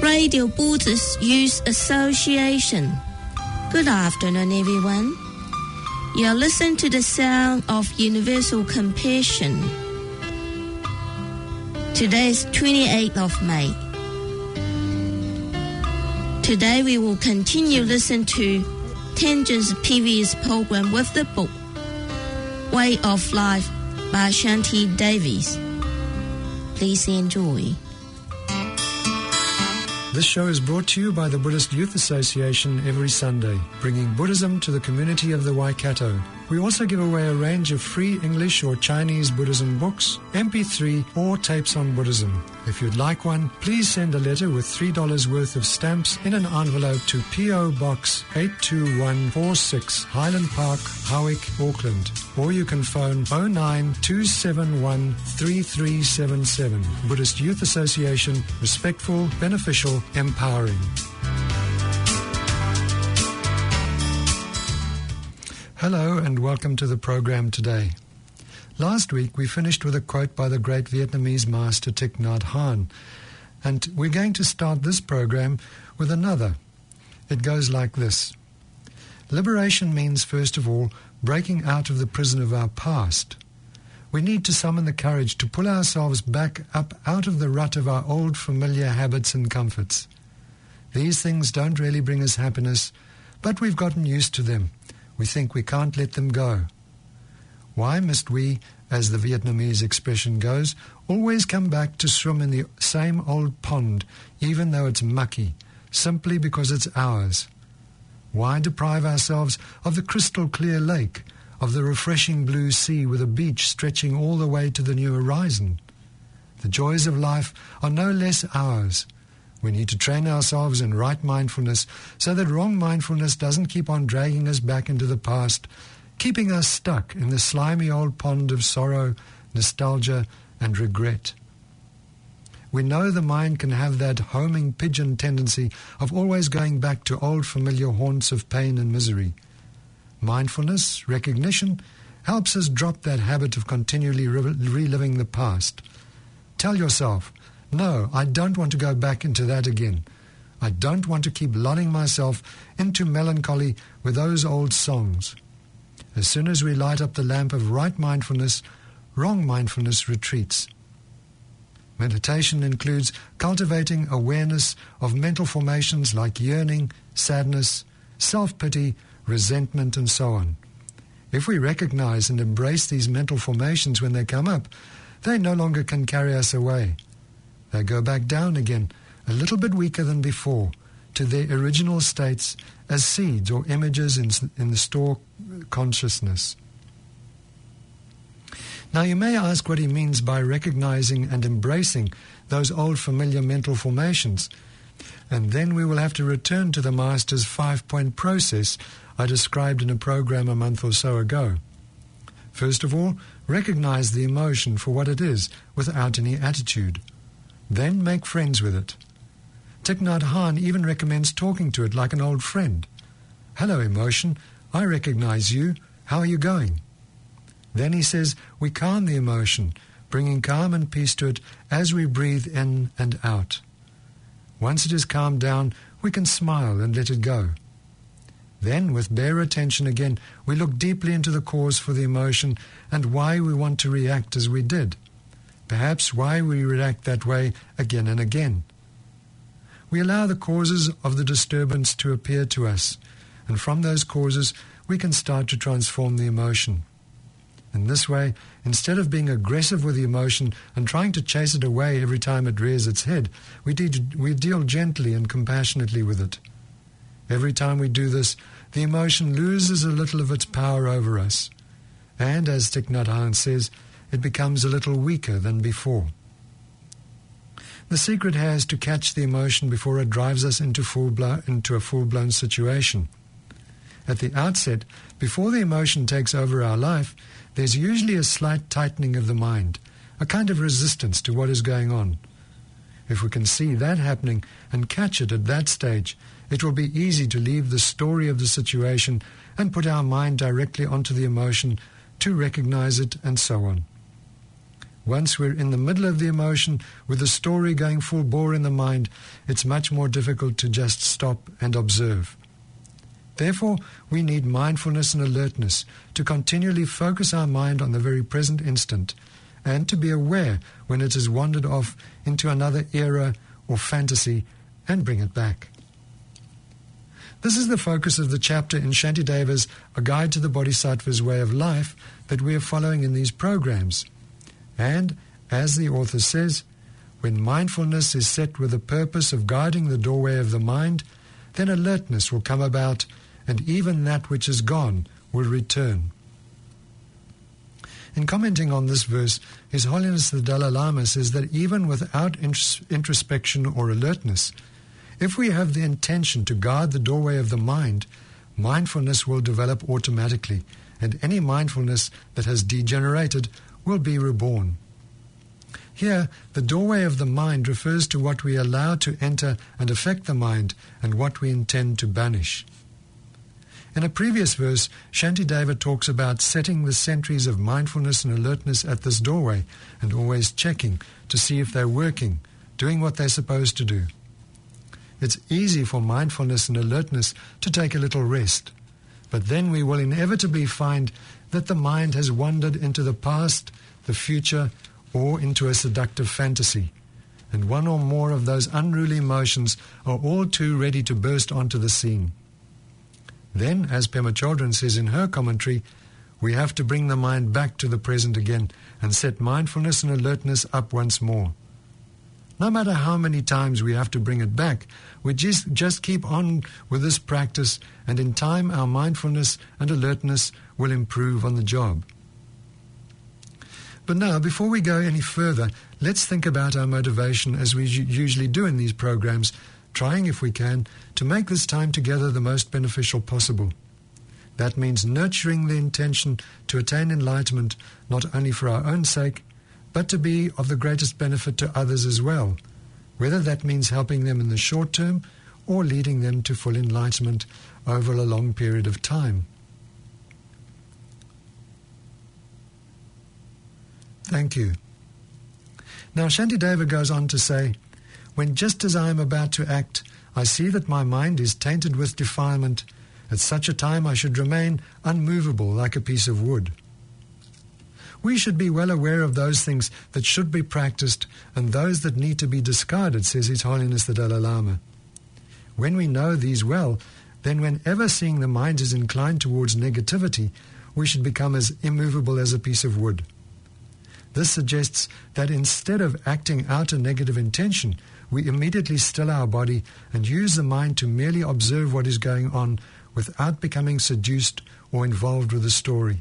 Radio Buddhist Youth Association. Good afternoon, everyone. You're listening to the sound of universal compassion. Today is 28th of May. Today we will continue listening to Tenzin's previous program with the book Way of Life by Shantideva. Please enjoy. This show is brought to you by the Buddhist Youth Association every Sunday, bringing Buddhism to the community of the Waikato. We also give away a range of free English or Chinese Buddhism books, MP3, or tapes on Buddhism. If you'd like one, please send a letter with $3 worth of stamps in an envelope to P.O. Box 82146, Highland Park, Howick, Auckland. Or you can phone 09271 3377. Buddhist Youth Association, respectful, beneficial, empowering. Hello and welcome to the program today. Last week we finished with a quote by the great Vietnamese master Thich Nhat Hanh, and we're going to start this program with another. It goes like this Liberation means, first of all, breaking out of the prison of our past. We need to summon the courage to pull ourselves back up out of the rut of our old familiar habits and comforts. These things don't really bring us happiness, but we've gotten used to them. We think we can't let them go. Why must we, as the Vietnamese expression goes, always come back to swim in the same old pond, even though it's mucky, simply because it's ours? Why deprive ourselves of the crystal clear lake, of the refreshing blue sea with a beach stretching all the way to the new horizon? The joys of life are no less ours. We need to train ourselves in right mindfulness so that wrong mindfulness doesn't keep on dragging us back into the past, keeping us stuck in the slimy old pond of sorrow, nostalgia, and regret. We know the mind can have that homing pigeon tendency of always going back to old familiar haunts of pain and misery. Mindfulness, recognition, helps us drop that habit of continually re- reliving the past. Tell yourself, no, I don't want to go back into that again. I don't want to keep lulling myself into melancholy with those old songs. As soon as we light up the lamp of right mindfulness, wrong mindfulness retreats. Meditation includes cultivating awareness of mental formations like yearning, sadness, self pity, resentment, and so on. If we recognize and embrace these mental formations when they come up, they no longer can carry us away. They go back down again, a little bit weaker than before, to their original states as seeds or images in, in the store consciousness. Now, you may ask what he means by recognizing and embracing those old familiar mental formations. And then we will have to return to the Master's five point process I described in a program a month or so ago. First of all, recognize the emotion for what it is without any attitude. Then make friends with it. Thich Nhat Hanh even recommends talking to it like an old friend. Hello, emotion. I recognize you. How are you going? Then he says we calm the emotion, bringing calm and peace to it as we breathe in and out. Once it is calmed down, we can smile and let it go. Then, with bare attention again, we look deeply into the cause for the emotion and why we want to react as we did. Perhaps why we react that way again and again. We allow the causes of the disturbance to appear to us, and from those causes we can start to transform the emotion. In this way, instead of being aggressive with the emotion and trying to chase it away every time it rears its head, we, de- we deal gently and compassionately with it. Every time we do this, the emotion loses a little of its power over us. And, as Thich Nhat Hanh says, it becomes a little weaker than before. The secret here is to catch the emotion before it drives us into, full blo- into a full blown situation. At the outset, before the emotion takes over our life, there's usually a slight tightening of the mind, a kind of resistance to what is going on. If we can see that happening and catch it at that stage, it will be easy to leave the story of the situation and put our mind directly onto the emotion to recognize it and so on. Once we're in the middle of the emotion with the story going full bore in the mind, it's much more difficult to just stop and observe. Therefore, we need mindfulness and alertness to continually focus our mind on the very present instant and to be aware when it has wandered off into another era or fantasy and bring it back. This is the focus of the chapter in Shantideva's A Guide to the Bodhisattva's Way of Life that we are following in these programs. And, as the author says, when mindfulness is set with the purpose of guiding the doorway of the mind, then alertness will come about, and even that which is gone will return. In commenting on this verse, His Holiness the Dalai Lama says that even without introspection or alertness, if we have the intention to guard the doorway of the mind, mindfulness will develop automatically, and any mindfulness that has degenerated will be reborn. Here, the doorway of the mind refers to what we allow to enter and affect the mind and what we intend to banish. In a previous verse, Shantideva talks about setting the sentries of mindfulness and alertness at this doorway and always checking to see if they're working, doing what they're supposed to do. It's easy for mindfulness and alertness to take a little rest, but then we will inevitably find that the mind has wandered into the past, the future, or into a seductive fantasy. And one or more of those unruly emotions are all too ready to burst onto the scene. Then, as Pema Chodron says in her commentary, we have to bring the mind back to the present again and set mindfulness and alertness up once more. No matter how many times we have to bring it back, we just, just keep on with this practice, and in time our mindfulness and alertness will improve on the job. But now, before we go any further, let's think about our motivation as we usually do in these programs, trying, if we can, to make this time together the most beneficial possible. That means nurturing the intention to attain enlightenment not only for our own sake, but to be of the greatest benefit to others as well, whether that means helping them in the short term or leading them to full enlightenment over a long period of time. Thank you. Now, Shantideva goes on to say, When just as I am about to act, I see that my mind is tainted with defilement, at such a time I should remain unmovable like a piece of wood. We should be well aware of those things that should be practiced and those that need to be discarded, says His Holiness the Dalai Lama. When we know these well, then whenever seeing the mind is inclined towards negativity, we should become as immovable as a piece of wood. This suggests that instead of acting out a negative intention, we immediately still our body and use the mind to merely observe what is going on without becoming seduced or involved with the story.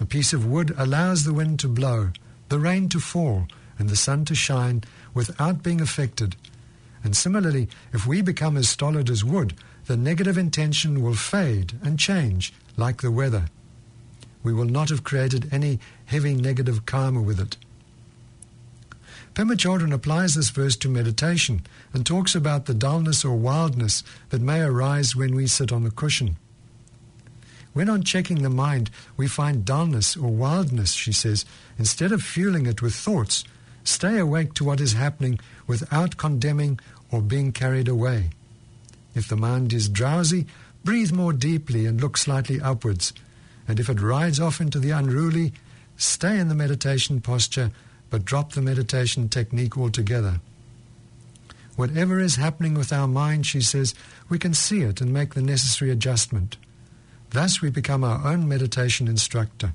A piece of wood allows the wind to blow, the rain to fall, and the sun to shine without being affected. And similarly, if we become as stolid as wood, the negative intention will fade and change like the weather. We will not have created any heavy negative karma with it. Pema Chodron applies this verse to meditation and talks about the dullness or wildness that may arise when we sit on the cushion. When on checking the mind we find dullness or wildness, she says, instead of fueling it with thoughts, stay awake to what is happening without condemning or being carried away. If the mind is drowsy, breathe more deeply and look slightly upwards. And if it rides off into the unruly, stay in the meditation posture but drop the meditation technique altogether. Whatever is happening with our mind, she says, we can see it and make the necessary adjustment. Thus we become our own meditation instructor.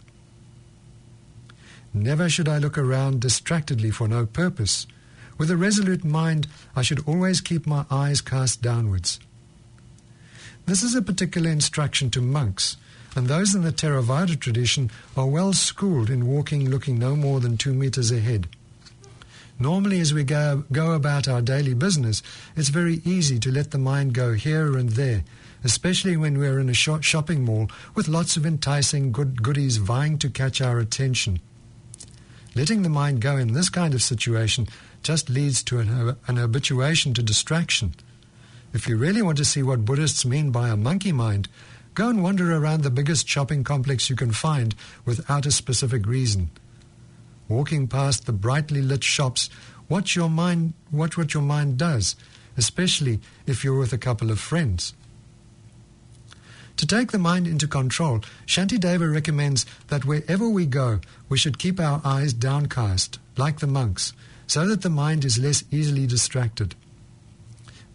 Never should I look around distractedly for no purpose. With a resolute mind, I should always keep my eyes cast downwards. This is a particular instruction to monks, and those in the Theravada tradition are well schooled in walking looking no more than two meters ahead. Normally, as we go, go about our daily business, it's very easy to let the mind go here and there, especially when we're in a shopping mall with lots of enticing good goodies vying to catch our attention. Letting the mind go in this kind of situation just leads to an, an habituation to distraction. If you really want to see what Buddhists mean by a monkey mind, go and wander around the biggest shopping complex you can find without a specific reason. walking past the brightly lit shops, watch your mind, watch what your mind does, especially if you're with a couple of friends. To take the mind into control, Shantideva recommends that wherever we go, we should keep our eyes downcast, like the monks, so that the mind is less easily distracted.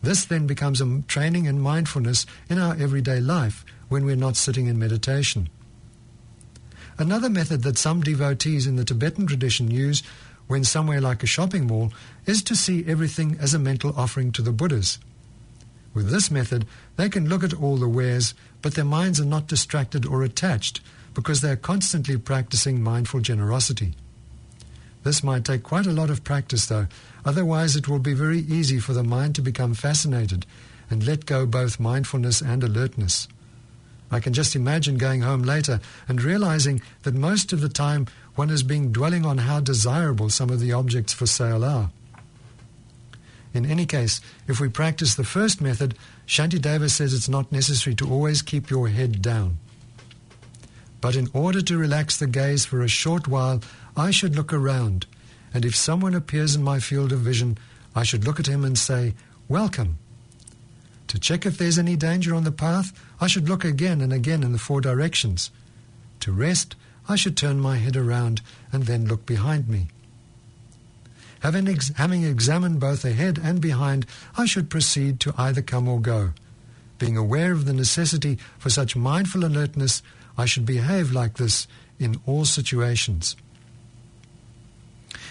This then becomes a training in mindfulness in our everyday life when we're not sitting in meditation. Another method that some devotees in the Tibetan tradition use when somewhere like a shopping mall is to see everything as a mental offering to the Buddhas. With this method, they can look at all the wares, but their minds are not distracted or attached because they are constantly practicing mindful generosity. This might take quite a lot of practice, though, otherwise, it will be very easy for the mind to become fascinated and let go both mindfulness and alertness. I can just imagine going home later and realizing that most of the time one is being dwelling on how desirable some of the objects for sale are. In any case, if we practice the first method, Shantideva says it's not necessary to always keep your head down. But in order to relax the gaze for a short while, I should look around, and if someone appears in my field of vision, I should look at him and say, Welcome. To check if there's any danger on the path, I should look again and again in the four directions. To rest, I should turn my head around and then look behind me. Having, ex- having examined both ahead and behind, I should proceed to either come or go. Being aware of the necessity for such mindful alertness, I should behave like this in all situations.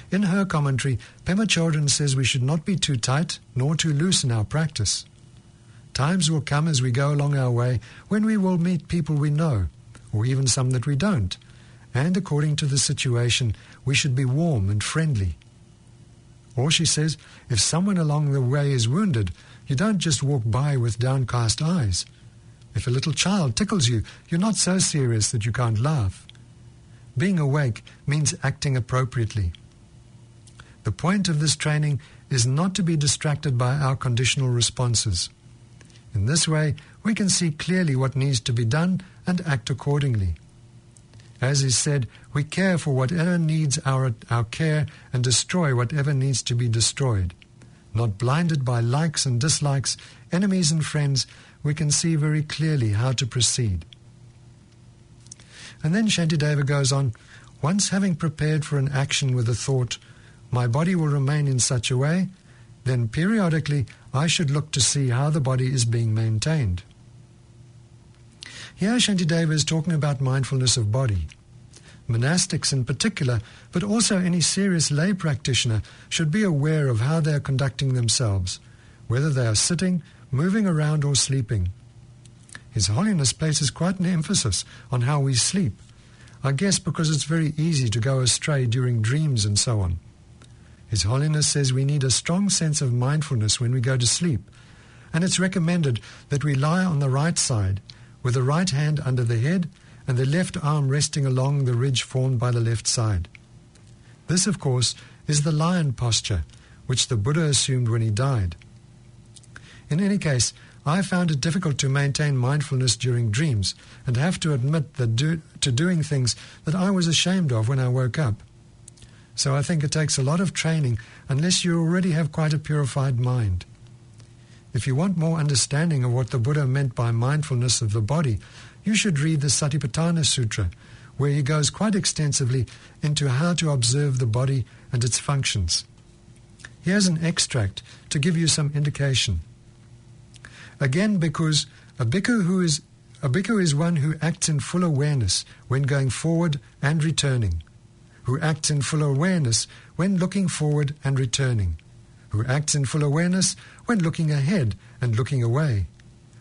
In her commentary, Pema Chodron says we should not be too tight nor too loose in our practice. Times will come as we go along our way when we will meet people we know, or even some that we don't, and according to the situation, we should be warm and friendly. Or she says, if someone along the way is wounded, you don't just walk by with downcast eyes. If a little child tickles you, you're not so serious that you can't laugh. Being awake means acting appropriately. The point of this training is not to be distracted by our conditional responses. In this way, we can see clearly what needs to be done and act accordingly. As is said, we care for whatever needs our, our care and destroy whatever needs to be destroyed. Not blinded by likes and dislikes, enemies and friends, we can see very clearly how to proceed. And then Shantideva goes on once having prepared for an action with the thought, my body will remain in such a way, then periodically I should look to see how the body is being maintained. Here Shantideva is talking about mindfulness of body. Monastics in particular, but also any serious lay practitioner, should be aware of how they are conducting themselves, whether they are sitting, moving around, or sleeping. His Holiness places quite an emphasis on how we sleep, I guess because it's very easy to go astray during dreams and so on. His Holiness says we need a strong sense of mindfulness when we go to sleep, and it's recommended that we lie on the right side, with the right hand under the head and the left arm resting along the ridge formed by the left side. This, of course, is the lion posture, which the Buddha assumed when he died. In any case, I found it difficult to maintain mindfulness during dreams and have to admit that do, to doing things that I was ashamed of when I woke up. So I think it takes a lot of training unless you already have quite a purified mind. If you want more understanding of what the Buddha meant by mindfulness of the body, you should read the Satipatthana Sutra, where he goes quite extensively into how to observe the body and its functions. Here's an extract to give you some indication. Again, because a bhikkhu who is a bhikkhu is one who acts in full awareness when going forward and returning who acts in full awareness when looking forward and returning, who acts in full awareness when looking ahead and looking away,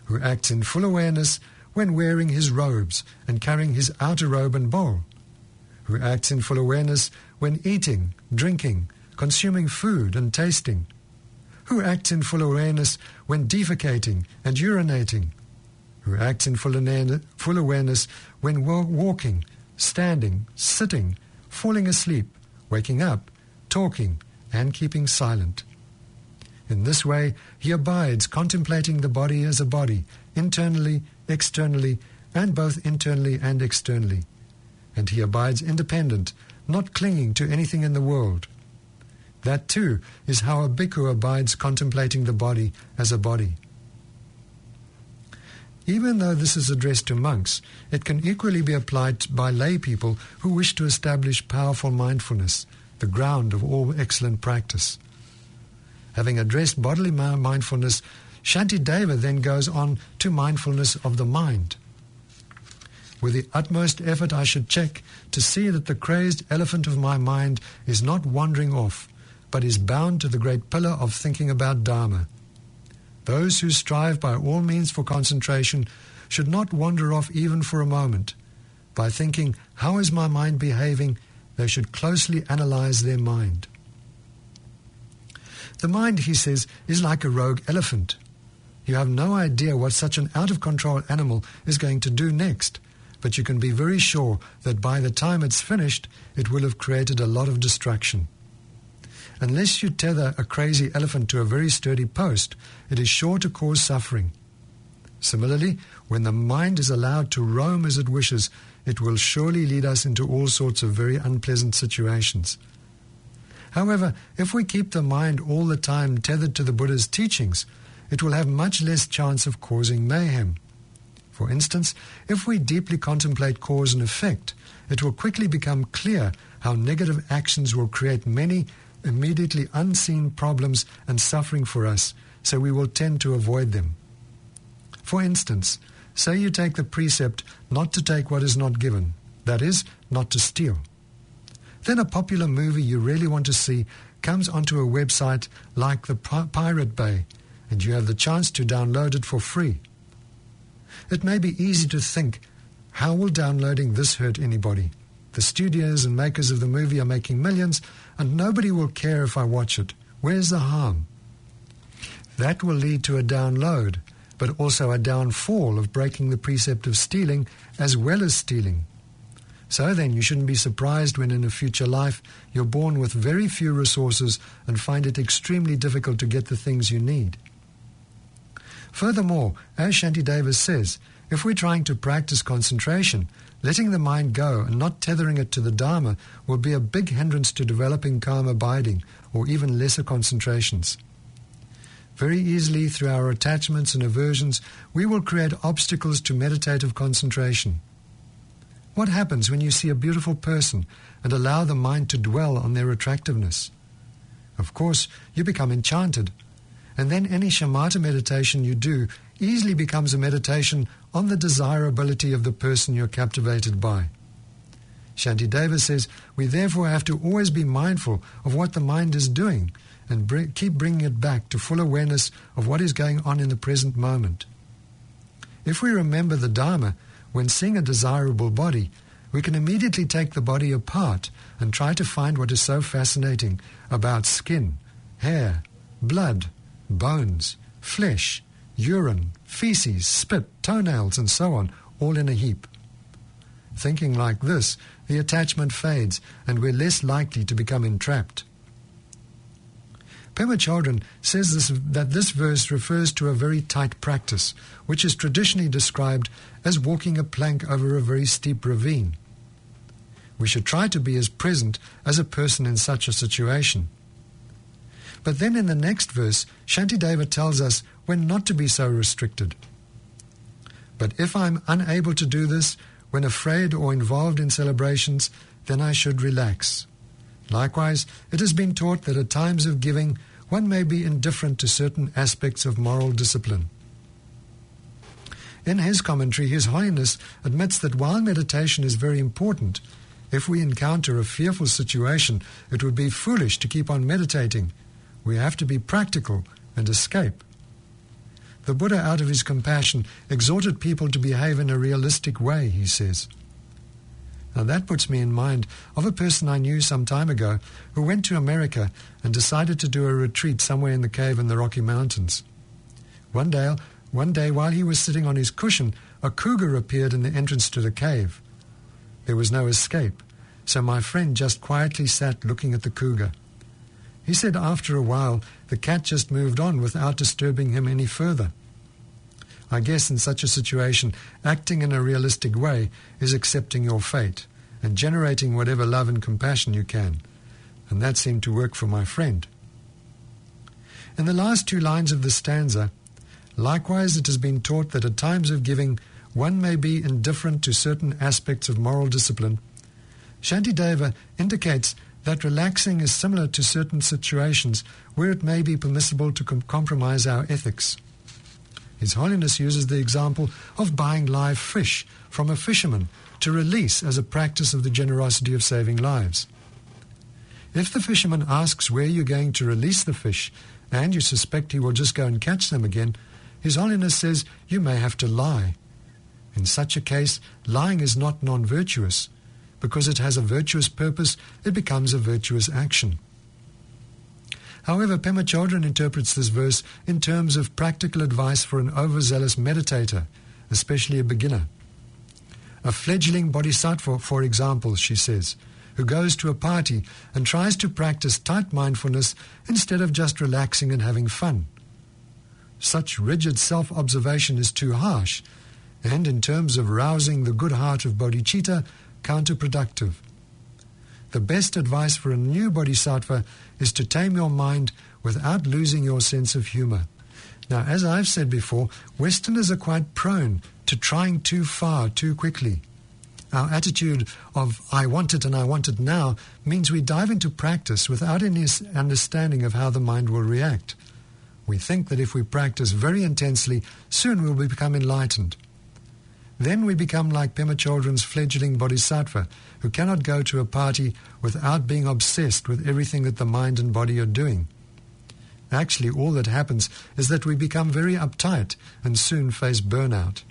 who acts in full awareness when wearing his robes and carrying his outer robe and bowl, who acts in full awareness when eating, drinking, consuming food and tasting, who acts in full awareness when defecating and urinating, who acts in full awareness when walking, standing, sitting, falling asleep, waking up, talking, and keeping silent. In this way, he abides contemplating the body as a body, internally, externally, and both internally and externally. And he abides independent, not clinging to anything in the world. That too is how a bhikkhu abides contemplating the body as a body. Even though this is addressed to monks, it can equally be applied by lay people who wish to establish powerful mindfulness, the ground of all excellent practice. Having addressed bodily mindfulness, Shantideva then goes on to mindfulness of the mind. With the utmost effort, I should check to see that the crazed elephant of my mind is not wandering off, but is bound to the great pillar of thinking about Dharma. Those who strive by all means for concentration should not wander off even for a moment. By thinking, how is my mind behaving, they should closely analyze their mind. The mind, he says, is like a rogue elephant. You have no idea what such an out of control animal is going to do next, but you can be very sure that by the time it's finished, it will have created a lot of destruction. Unless you tether a crazy elephant to a very sturdy post, it is sure to cause suffering. Similarly, when the mind is allowed to roam as it wishes, it will surely lead us into all sorts of very unpleasant situations. However, if we keep the mind all the time tethered to the Buddha's teachings, it will have much less chance of causing mayhem. For instance, if we deeply contemplate cause and effect, it will quickly become clear how negative actions will create many immediately unseen problems and suffering for us, so we will tend to avoid them. For instance, say you take the precept not to take what is not given, that is, not to steal. Then a popular movie you really want to see comes onto a website like the Pirate Bay, and you have the chance to download it for free. It may be easy to think, how will downloading this hurt anybody? The studios and makers of the movie are making millions, and nobody will care if I watch it. Where's the harm? That will lead to a download, but also a downfall of breaking the precept of stealing as well as stealing. So then, you shouldn't be surprised when in a future life you're born with very few resources and find it extremely difficult to get the things you need. Furthermore, as Shantideva says, if we're trying to practice concentration, Letting the mind go and not tethering it to the Dharma will be a big hindrance to developing calm abiding or even lesser concentrations. Very easily, through our attachments and aversions, we will create obstacles to meditative concentration. What happens when you see a beautiful person and allow the mind to dwell on their attractiveness? Of course, you become enchanted, and then any shamatha meditation you do easily becomes a meditation on the desirability of the person you're captivated by. Shanti Shantideva says, we therefore have to always be mindful of what the mind is doing and keep bringing it back to full awareness of what is going on in the present moment. If we remember the Dharma, when seeing a desirable body, we can immediately take the body apart and try to find what is so fascinating about skin, hair, blood, bones, flesh, urine, feces, spit, toenails, and so on, all in a heap. Thinking like this, the attachment fades and we're less likely to become entrapped. Pema Chodron says this, that this verse refers to a very tight practice, which is traditionally described as walking a plank over a very steep ravine. We should try to be as present as a person in such a situation. But then in the next verse, Shantideva tells us when not to be so restricted. But if I'm unable to do this when afraid or involved in celebrations, then I should relax. Likewise, it has been taught that at times of giving, one may be indifferent to certain aspects of moral discipline. In his commentary, His Holiness admits that while meditation is very important, if we encounter a fearful situation, it would be foolish to keep on meditating. We have to be practical and escape. The Buddha, out of his compassion, exhorted people to behave in a realistic way, he says. Now that puts me in mind of a person I knew some time ago who went to America and decided to do a retreat somewhere in the cave in the Rocky Mountains. One day, one day while he was sitting on his cushion, a cougar appeared in the entrance to the cave. There was no escape, so my friend just quietly sat looking at the cougar. He said after a while the cat just moved on without disturbing him any further. I guess in such a situation, acting in a realistic way is accepting your fate, and generating whatever love and compassion you can. And that seemed to work for my friend. In the last two lines of the stanza, likewise it has been taught that at times of giving one may be indifferent to certain aspects of moral discipline. Shantideva indicates that relaxing is similar to certain situations where it may be permissible to com- compromise our ethics. His Holiness uses the example of buying live fish from a fisherman to release as a practice of the generosity of saving lives. If the fisherman asks where you're going to release the fish and you suspect he will just go and catch them again, His Holiness says you may have to lie. In such a case, lying is not non virtuous. Because it has a virtuous purpose, it becomes a virtuous action. However, Pema Chodron interprets this verse in terms of practical advice for an overzealous meditator, especially a beginner. A fledgling bodhisattva, for example, she says, who goes to a party and tries to practice tight mindfulness instead of just relaxing and having fun. Such rigid self observation is too harsh, and in terms of rousing the good heart of bodhicitta, counterproductive. The best advice for a new bodhisattva is to tame your mind without losing your sense of humor. Now, as I've said before, Westerners are quite prone to trying too far too quickly. Our attitude of I want it and I want it now means we dive into practice without any understanding of how the mind will react. We think that if we practice very intensely, soon we will become enlightened. Then we become like Pema Chodron's fledgling bodhisattva, who cannot go to a party without being obsessed with everything that the mind and body are doing. Actually, all that happens is that we become very uptight and soon face burnout.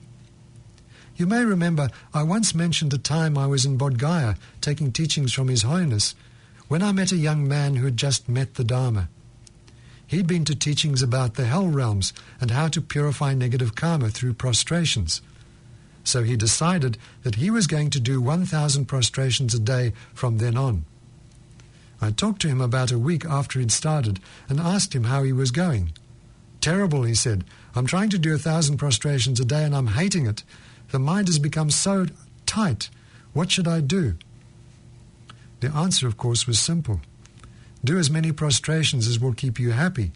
You may remember I once mentioned a time I was in Bodh Gaya taking teachings from His Holiness when I met a young man who had just met the Dharma. He'd been to teachings about the hell realms and how to purify negative karma through prostrations. So he decided that he was going to do 1,000 prostrations a day from then on. I talked to him about a week after he'd started and asked him how he was going. Terrible, he said. I'm trying to do a thousand prostrations a day and I'm hating it. The mind has become so tight. What should I do? The answer, of course, was simple. Do as many prostrations as will keep you happy.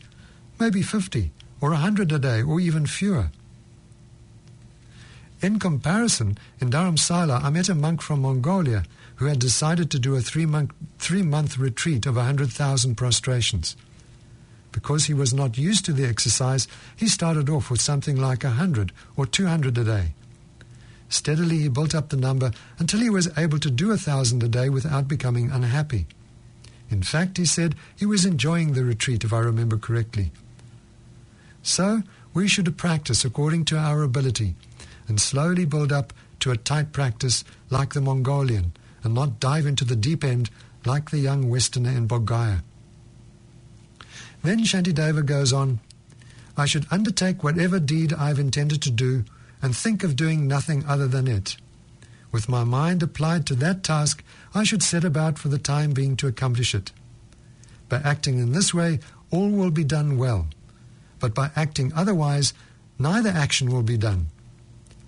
Maybe 50 or a 100 a day or even fewer. In comparison, in Dharamsala, I met a monk from Mongolia who had decided to do a three month, three month retreat of 100,000 prostrations. Because he was not used to the exercise, he started off with something like 100 or 200 a day. Steadily, he built up the number until he was able to do a thousand a day without becoming unhappy. In fact, he said he was enjoying the retreat, if I remember correctly. So, we should practice according to our ability and slowly build up to a tight practice like the Mongolian and not dive into the deep end like the young Westerner in Bogaya. Gaya. Then Shantideva goes on, I should undertake whatever deed I've intended to do and think of doing nothing other than it. With my mind applied to that task, I should set about for the time being to accomplish it. By acting in this way, all will be done well. But by acting otherwise, neither action will be done.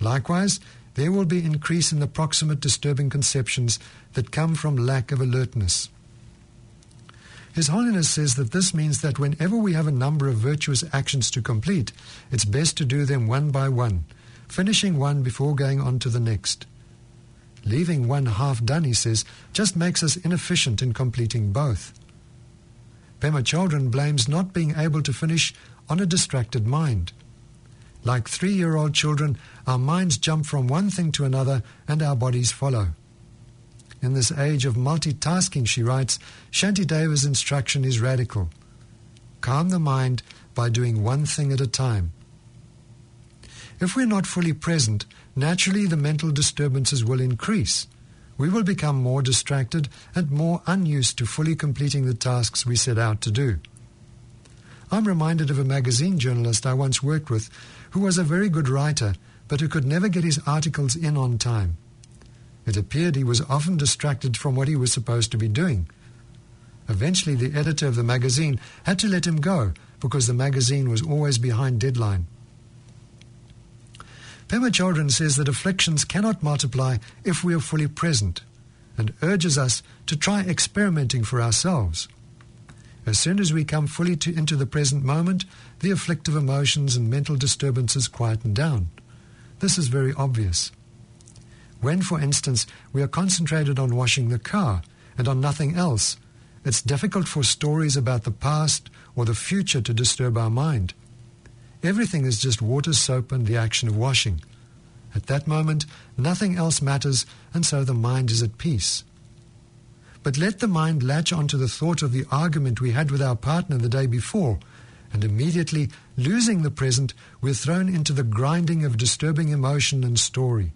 Likewise, there will be increase in the proximate disturbing conceptions that come from lack of alertness. His Holiness says that this means that whenever we have a number of virtuous actions to complete, it's best to do them one by one, finishing one before going on to the next. Leaving one half done, he says, just makes us inefficient in completing both. Pema Chodron blames not being able to finish on a distracted mind. Like three year old children, our minds jump from one thing to another and our bodies follow. In this age of multitasking, she writes, Shantideva's instruction is radical. Calm the mind by doing one thing at a time. If we're not fully present, naturally the mental disturbances will increase. We will become more distracted and more unused to fully completing the tasks we set out to do. I'm reminded of a magazine journalist I once worked with who was a very good writer, but who could never get his articles in on time. It appeared he was often distracted from what he was supposed to be doing. Eventually, the editor of the magazine had to let him go because the magazine was always behind deadline. Pema Chodron says that afflictions cannot multiply if we are fully present. and urges us to try experimenting for ourselves. As soon as we come fully to, into the present moment, the afflictive emotions and mental disturbances quieten down. This is very obvious. When, for instance, we are concentrated on washing the car and on nothing else, it's difficult for stories about the past or the future to disturb our mind. Everything is just water, soap, and the action of washing. At that moment, nothing else matters, and so the mind is at peace. But let the mind latch onto the thought of the argument we had with our partner the day before, and immediately, losing the present, we're thrown into the grinding of disturbing emotion and story.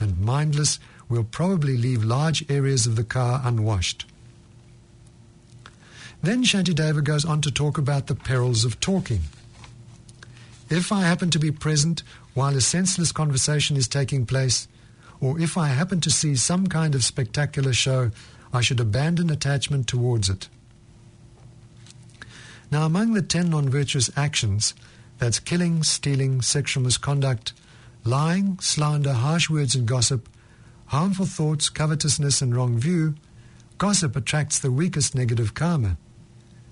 And mindless, we'll probably leave large areas of the car unwashed. Then Shantideva goes on to talk about the perils of talking. If I happen to be present while a senseless conversation is taking place, or if I happen to see some kind of spectacular show, I should abandon attachment towards it. Now, among the ten non virtuous actions, that's killing, stealing, sexual misconduct, lying, slander, harsh words and gossip, harmful thoughts, covetousness, and wrong view, gossip attracts the weakest negative karma.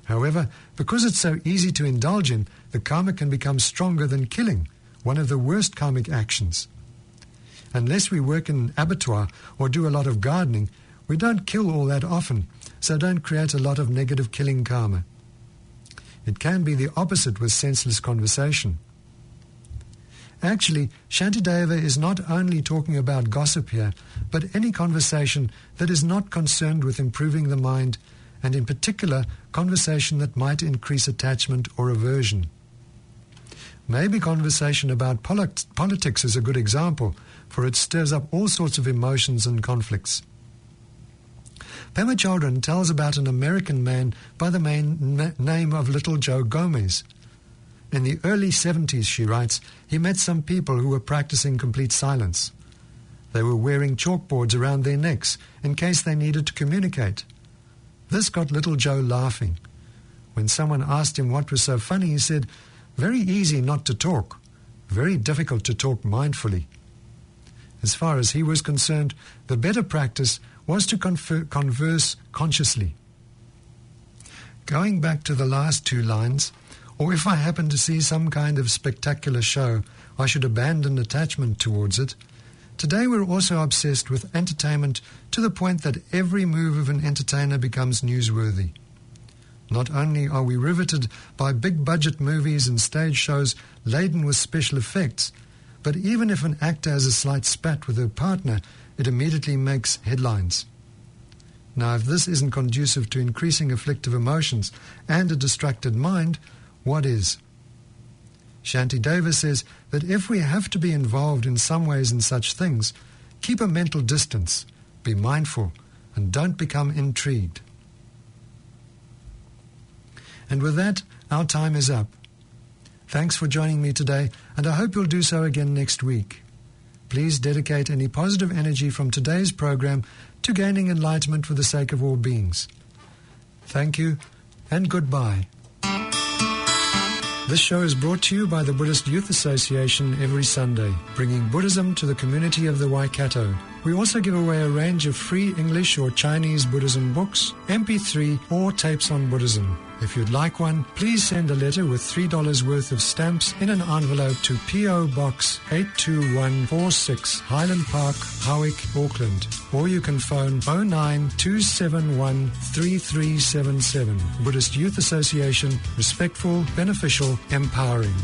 However, because it's so easy to indulge in, the karma can become stronger than killing, one of the worst karmic actions. Unless we work in an abattoir or do a lot of gardening, we don't kill all that often, so don't create a lot of negative killing karma. It can be the opposite with senseless conversation. Actually, Shantideva is not only talking about gossip here, but any conversation that is not concerned with improving the mind, and in particular, conversation that might increase attachment or aversion. Maybe conversation about polit- politics is a good example, for it stirs up all sorts of emotions and conflicts. Pema Chodron tells about an American man by the main name of Little Joe Gomez. In the early 70s, she writes, he met some people who were practicing complete silence. They were wearing chalkboards around their necks in case they needed to communicate. This got Little Joe laughing. When someone asked him what was so funny, he said, Very easy not to talk, very difficult to talk mindfully. As far as he was concerned, the better practice was to confer- converse consciously. Going back to the last two lines, or if I happen to see some kind of spectacular show, I should abandon attachment towards it. Today we're also obsessed with entertainment to the point that every move of an entertainer becomes newsworthy. Not only are we riveted by big budget movies and stage shows laden with special effects, but even if an actor has a slight spat with her partner, it immediately makes headlines. Now, if this isn't conducive to increasing afflictive emotions and a distracted mind, what is? Shantideva says that if we have to be involved in some ways in such things, keep a mental distance, be mindful, and don't become intrigued. And with that, our time is up. Thanks for joining me today, and I hope you'll do so again next week. Please dedicate any positive energy from today's program to gaining enlightenment for the sake of all beings. Thank you, and goodbye. This show is brought to you by the Buddhist Youth Association every Sunday, bringing Buddhism to the community of the Waikato. We also give away a range of free English or Chinese Buddhism books, MP3, or tapes on Buddhism. If you'd like one, please send a letter with $3 worth of stamps in an envelope to P.O. Box 82146, Highland Park, Howick, Auckland. Or you can phone 09271 3377. Buddhist Youth Association, respectful, beneficial, empowering.